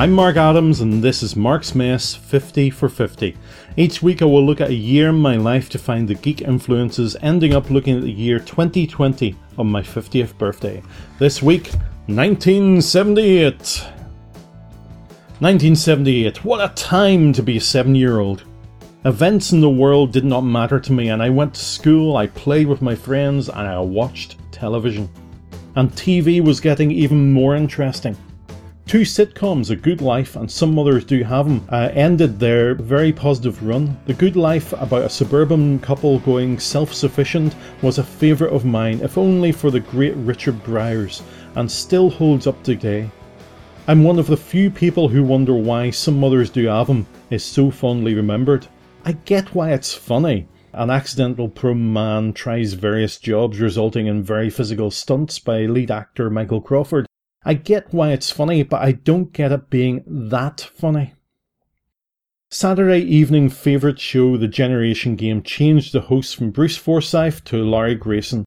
I'm Mark Adams, and this is Mark's Mess 50 for 50. Each week, I will look at a year in my life to find the geek influences, ending up looking at the year 2020 on my 50th birthday. This week, 1978. 1978, what a time to be a seven year old. Events in the world did not matter to me, and I went to school, I played with my friends, and I watched television. And TV was getting even more interesting. Two sitcoms, A Good Life and Some Mothers Do Have 'Em, uh, ended their very positive run. The Good Life, about a suburban couple going self sufficient, was a favourite of mine, if only for the great Richard Briers, and still holds up today. I'm one of the few people who wonder why Some Mothers Do Have 'Em is so fondly remembered. I get why it's funny. An accidental prom man tries various jobs, resulting in very physical stunts by lead actor Michael Crawford. I get why it's funny, but I don't get it being that funny. Saturday evening favourite show The Generation Game changed the host from Bruce Forsyth to Larry Grayson.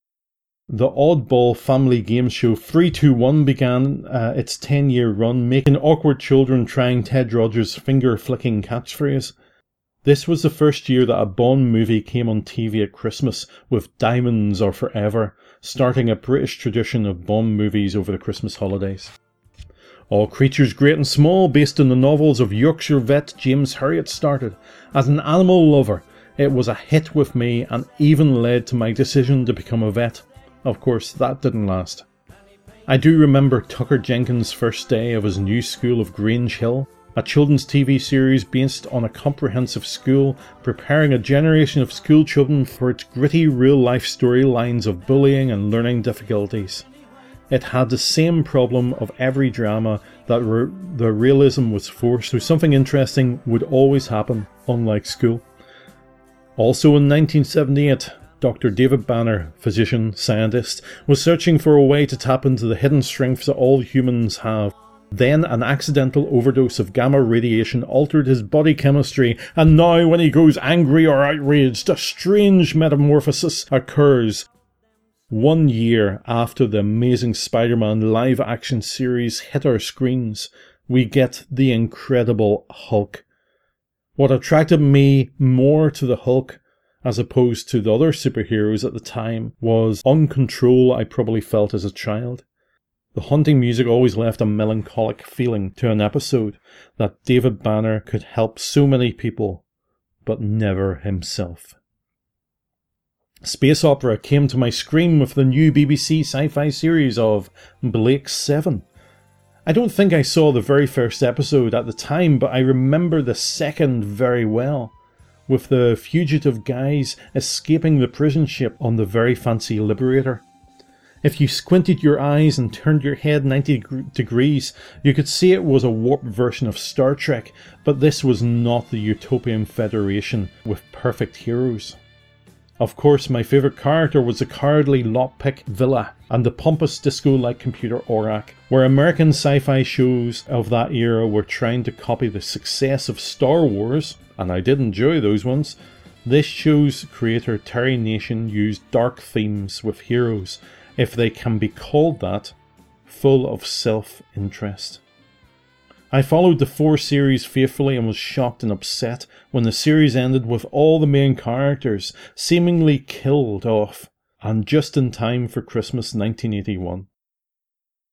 The oddball family game show 321 began uh, its 10 year run, making awkward children trying Ted Rogers' finger flicking catchphrase. This was the first year that a Bond movie came on TV at Christmas with Diamonds Are Forever, starting a British tradition of Bond movies over the Christmas holidays. All Creatures Great and Small, based on the novels of Yorkshire vet James Herriot, started. As an animal lover, it was a hit with me and even led to my decision to become a vet. Of course, that didn't last. I do remember Tucker Jenkins' first day of his new school of Grange Hill, a children's TV series based on a comprehensive school, preparing a generation of school children for its gritty real life storylines of bullying and learning difficulties. It had the same problem of every drama that re- the realism was forced, so something interesting would always happen, unlike school. Also in 1978, Dr. David Banner, physician, scientist, was searching for a way to tap into the hidden strengths that all humans have then an accidental overdose of gamma radiation altered his body chemistry, and now when he grows angry or outraged, a strange metamorphosis occurs. One year after the Amazing Spider Man live action series hit our screens, we get the Incredible Hulk. What attracted me more to the Hulk as opposed to the other superheroes at the time was uncontrol I probably felt as a child. The haunting music always left a melancholic feeling to an episode that David Banner could help so many people, but never himself. Space opera came to my screen with the new BBC sci fi series of Blake's 7. I don't think I saw the very first episode at the time, but I remember the second very well, with the fugitive guys escaping the prison ship on the very fancy Liberator. If you squinted your eyes and turned your head 90 degrees, you could see it was a warped version of Star Trek, but this was not the Utopian Federation with perfect heroes. Of course, my favourite character was the cowardly lockpick Vila and the pompous disco like computer Orac, where American sci fi shows of that era were trying to copy the success of Star Wars, and I did enjoy those ones. This show's creator Terry Nation used dark themes with heroes if they can be called that, full of self interest. I followed the four series fearfully and was shocked and upset when the series ended with all the main characters seemingly killed off, and just in time for Christmas 1981.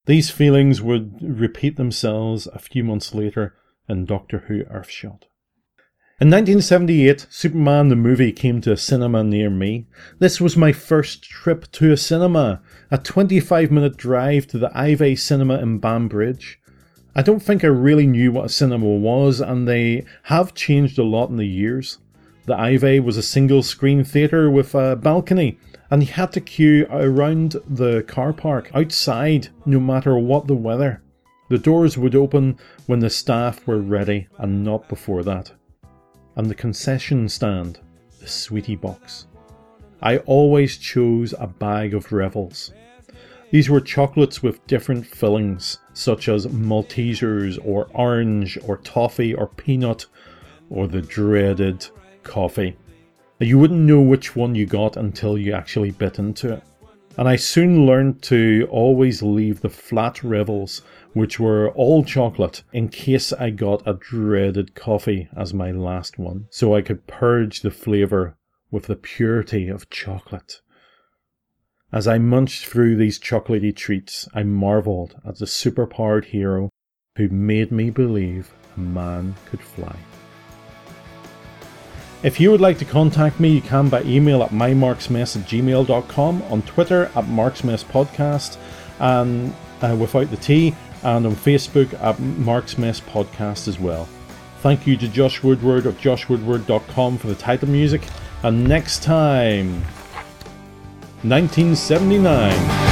These feelings would repeat themselves a few months later in Doctor Who Earthshock. In 1978, Superman the movie came to a cinema near me. This was my first trip to a cinema, a 25 minute drive to the Ivey Cinema in Banbridge. I don't think I really knew what a cinema was, and they have changed a lot in the years. The Ivey was a single screen theatre with a balcony, and you had to queue around the car park outside no matter what the weather. The doors would open when the staff were ready, and not before that and the concession stand, the sweetie box. I always chose a bag of Revels. These were chocolates with different fillings, such as Maltesers, or orange, or toffee, or peanut, or the dreaded coffee. You wouldn't know which one you got until you actually bit into it. And I soon learned to always leave the flat revels, which were all chocolate, in case I got a dreaded coffee as my last one, so I could purge the flavour with the purity of chocolate. As I munched through these chocolatey treats, I marvelled at the superpowered hero who made me believe a man could fly. If you would like to contact me, you can by email at mymarksmess at gmail.com, on Twitter at marksmesspodcast, and uh, without the T, and on Facebook at Marksmess Podcast as well. Thank you to Josh Woodward of joshwoodward.com for the title music, and next time, 1979.